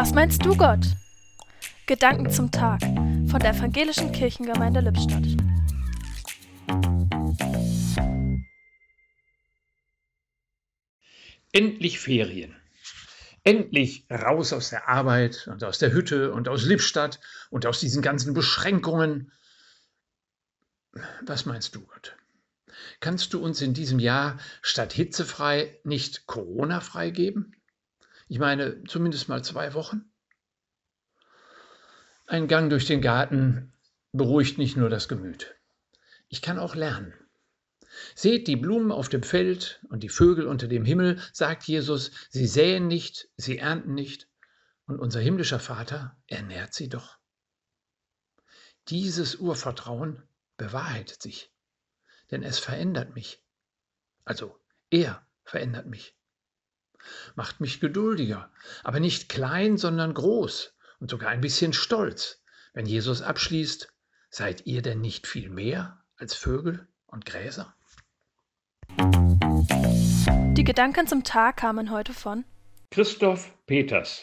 Was meinst du, Gott? Gedanken zum Tag von der Evangelischen Kirchengemeinde Lippstadt. Endlich Ferien. Endlich raus aus der Arbeit und aus der Hütte und aus Lippstadt und aus diesen ganzen Beschränkungen. Was meinst du, Gott? Kannst du uns in diesem Jahr statt hitzefrei nicht Corona-frei geben? Ich meine, zumindest mal zwei Wochen? Ein Gang durch den Garten beruhigt nicht nur das Gemüt. Ich kann auch lernen. Seht die Blumen auf dem Feld und die Vögel unter dem Himmel, sagt Jesus, sie säen nicht, sie ernten nicht, und unser himmlischer Vater ernährt sie doch. Dieses Urvertrauen bewahrheitet sich denn es verändert mich. Also er verändert mich. Macht mich geduldiger, aber nicht klein, sondern groß und sogar ein bisschen stolz, wenn Jesus abschließt, seid ihr denn nicht viel mehr als Vögel und Gräser? Die Gedanken zum Tag kamen heute von Christoph Peters